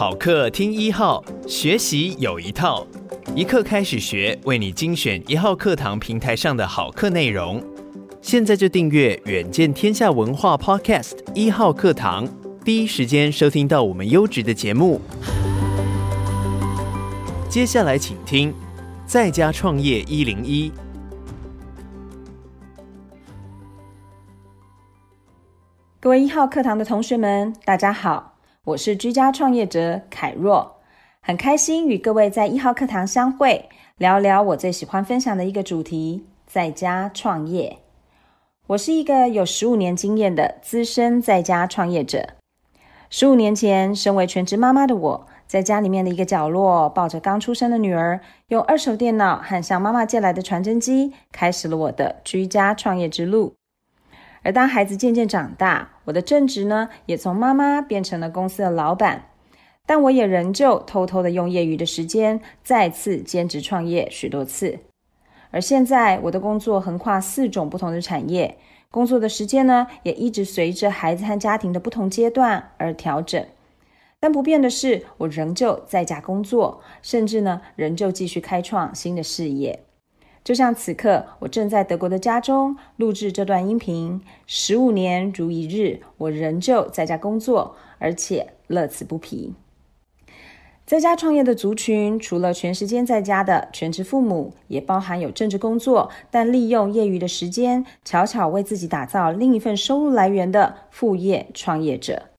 好课听一号，学习有一套，一课开始学，为你精选一号课堂平台上的好课内容。现在就订阅远见天下文化 Podcast 一号课堂，第一时间收听到我们优质的节目。接下来请听，在家创业一零一。各位一号课堂的同学们，大家好，我是居家创业者凯若，很开心与各位在一号课堂相会，聊聊我最喜欢分享的一个主题——在家创业。我是一个有十五年经验的资深在家创业者。十五年前，身为全职妈妈的我，在家里面的一个角落，抱着刚出生的女儿，用二手电脑和向妈妈借来的传真机，开始了我的居家创业之路。而当孩子渐渐长大，我的正职呢，也从妈妈变成了公司的老板，但我也仍旧偷偷的用业余的时间再次兼职创业许多次。而现在，我的工作横跨四种不同的产业，工作的时间呢，也一直随着孩子和家庭的不同阶段而调整。但不变的是，我仍旧在家工作，甚至呢，仍旧继续开创新的事业。就像此刻，我正在德国的家中录制这段音频。十五年如一日，我仍旧在家工作，而且乐此不疲。在家创业的族群，除了全时间在家的全职父母，也包含有正职工作，但利用业余的时间，悄悄为自己打造另一份收入来源的副业创业者。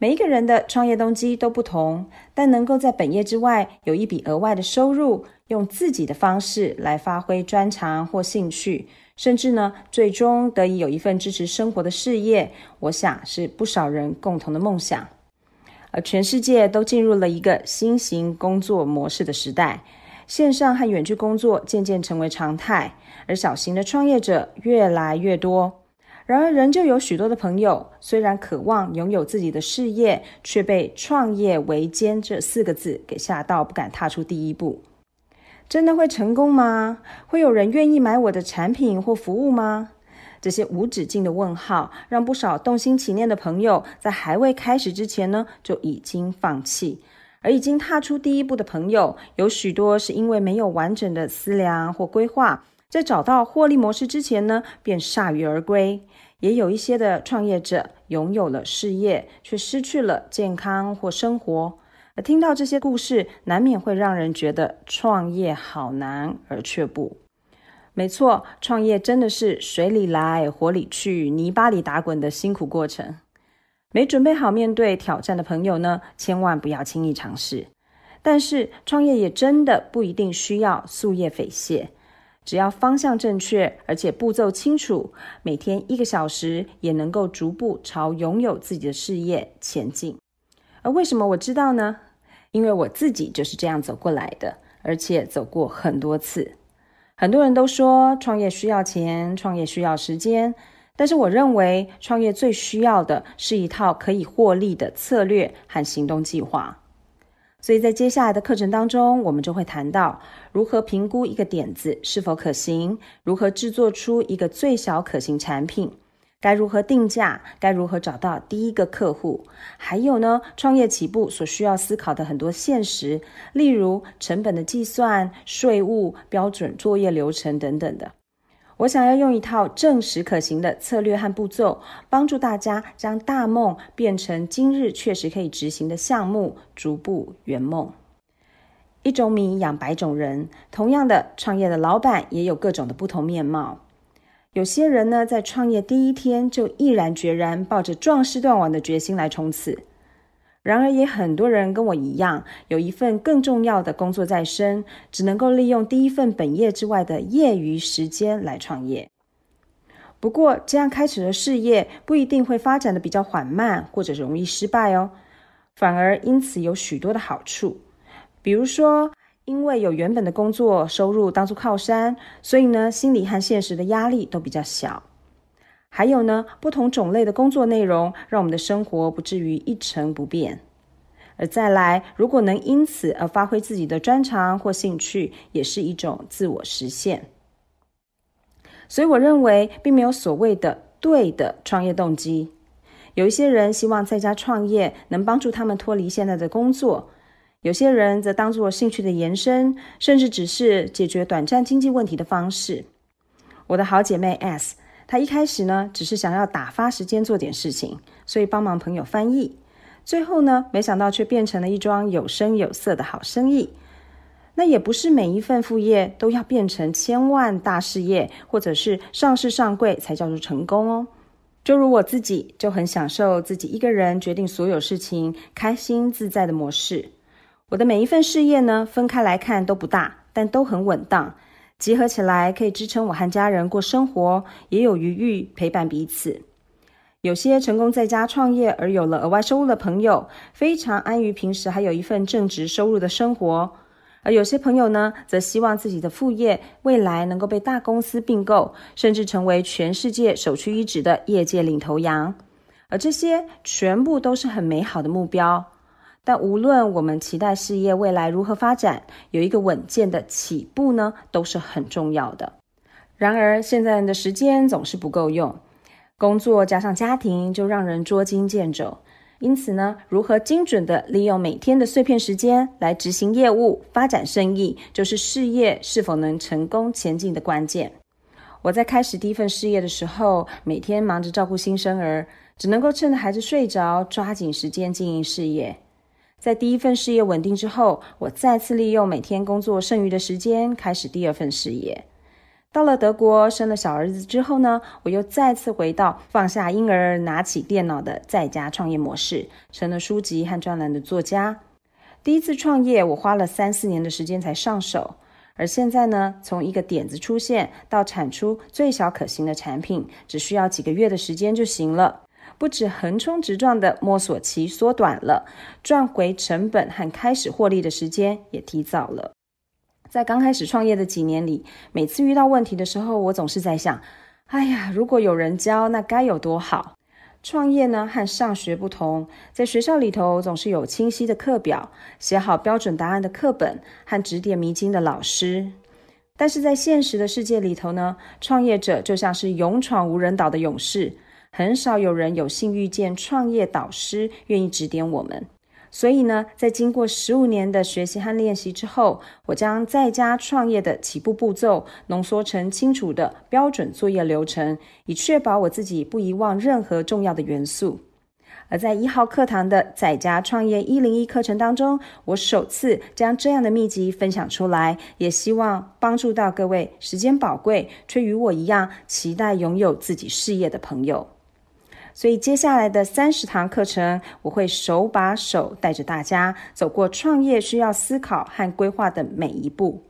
每一个人的创业动机都不同，但能够在本业之外有一笔额外的收入，用自己的方式来发挥专长或兴趣，甚至呢，最终得以有一份支持生活的事业，我想是不少人共同的梦想。而全世界都进入了一个新型工作模式的时代，线上和远距工作渐渐成为常态，而小型的创业者越来越多。然而，仍旧有许多的朋友，虽然渴望拥有自己的事业，却被“创业维艰”这四个字给吓到，不敢踏出第一步。真的会成功吗？会有人愿意买我的产品或服务吗？这些无止境的问号，让不少动心起念的朋友，在还未开始之前呢，就已经放弃。而已经踏出第一步的朋友，有许多是因为没有完整的思量或规划。在找到获利模式之前呢，便铩羽而归；也有一些的创业者拥有了事业，却失去了健康或生活。听到这些故事，难免会让人觉得创业好难而却步。没错，创业真的是水里来火里去、泥巴里打滚的辛苦过程。没准备好面对挑战的朋友呢，千万不要轻易尝试。但是创业也真的不一定需要夙夜匪懈。只要方向正确，而且步骤清楚，每天一个小时也能够逐步朝拥有自己的事业前进。而为什么我知道呢？因为我自己就是这样走过来的，而且走过很多次。很多人都说创业需要钱，创业需要时间，但是我认为创业最需要的是一套可以获利的策略和行动计划。所以在接下来的课程当中，我们就会谈到如何评估一个点子是否可行，如何制作出一个最小可行产品，该如何定价，该如何找到第一个客户，还有呢，创业起步所需要思考的很多现实，例如成本的计算、税务、标准作业流程等等的。我想要用一套证实可行的策略和步骤，帮助大家将大梦变成今日确实可以执行的项目，逐步圆梦。一种米养百种人，同样的，创业的老板也有各种的不同面貌。有些人呢，在创业第一天就毅然决然，抱着壮士断腕的决心来冲刺。然而，也很多人跟我一样，有一份更重要的工作在身，只能够利用第一份本业之外的业余时间来创业。不过，这样开始的事业不一定会发展的比较缓慢，或者容易失败哦。反而因此有许多的好处。比如说，因为有原本的工作收入当做靠山，所以呢，心理和现实的压力都比较小。还有呢，不同种类的工作内容，让我们的生活不至于一成不变。而再来，如果能因此而发挥自己的专长或兴趣，也是一种自我实现。所以，我认为并没有所谓的对的创业动机。有一些人希望在家创业能帮助他们脱离现在的工作，有些人则当作兴趣的延伸，甚至只是解决短暂经济问题的方式。我的好姐妹 S，她一开始呢，只是想要打发时间做点事情，所以帮忙朋友翻译。最后呢，没想到却变成了一桩有声有色的好生意。那也不是每一份副业都要变成千万大事业，或者是上市上柜才叫做成功哦。就如我自己就很享受自己一个人决定所有事情，开心自在的模式。我的每一份事业呢，分开来看都不大，但都很稳当，集合起来可以支撑我和家人过生活，也有余裕陪伴彼此。有些成功在家创业而有了额外收入的朋友，非常安于平时还有一份正职收入的生活。而有些朋友呢，则希望自己的副业未来能够被大公司并购，甚至成为全世界首屈一指的业界领头羊。而这些全部都是很美好的目标。但无论我们期待事业未来如何发展，有一个稳健的起步呢，都是很重要的。然而，现在的时间总是不够用，工作加上家庭就让人捉襟见肘。因此呢，如何精准地利用每天的碎片时间来执行业务、发展生意，就是事业是否能成功前进的关键。我在开始第一份事业的时候，每天忙着照顾新生儿，只能够趁着孩子睡着，抓紧时间经营事业。在第一份事业稳定之后，我再次利用每天工作剩余的时间，开始第二份事业。到了德国，生了小儿子之后呢，我又再次回到放下婴儿、拿起电脑的在家创业模式，成了书籍和专栏的作家。第一次创业，我花了三四年的时间才上手，而现在呢，从一个点子出现到产出最小可行的产品，只需要几个月的时间就行了。不止横冲直撞的摸索期缩短了，赚回成本和开始获利的时间也提早了。在刚开始创业的几年里，每次遇到问题的时候，我总是在想：哎呀，如果有人教，那该有多好！创业呢，和上学不同，在学校里头总是有清晰的课表、写好标准答案的课本和指点迷津的老师。但是在现实的世界里头呢，创业者就像是勇闯无人岛的勇士，很少有人有幸遇见创业导师，愿意指点我们。所以呢，在经过十五年的学习和练习之后，我将在家创业的起步步骤浓缩成清楚的标准作业流程，以确保我自己不遗忘任何重要的元素。而在一号课堂的在家创业一零一课程当中，我首次将这样的秘籍分享出来，也希望帮助到各位时间宝贵却与我一样期待拥有自己事业的朋友。所以接下来的三十堂课程，我会手把手带着大家走过创业需要思考和规划的每一步。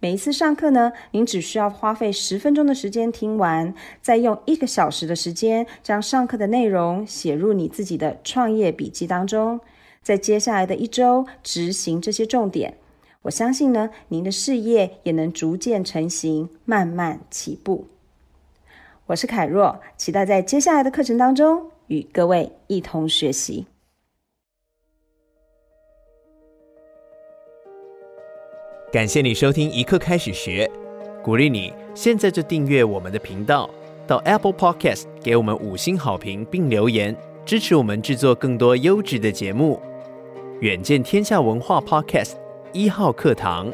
每一次上课呢，您只需要花费十分钟的时间听完，再用一个小时的时间将上课的内容写入你自己的创业笔记当中。在接下来的一周执行这些重点，我相信呢，您的事业也能逐渐成型，慢慢起步。我是凯若，期待在接下来的课程当中与各位一同学习。感谢你收听一课开始学，鼓励你现在就订阅我们的频道，到 Apple Podcast 给我们五星好评并留言，支持我们制作更多优质的节目。远见天下文化 Podcast 一号课堂。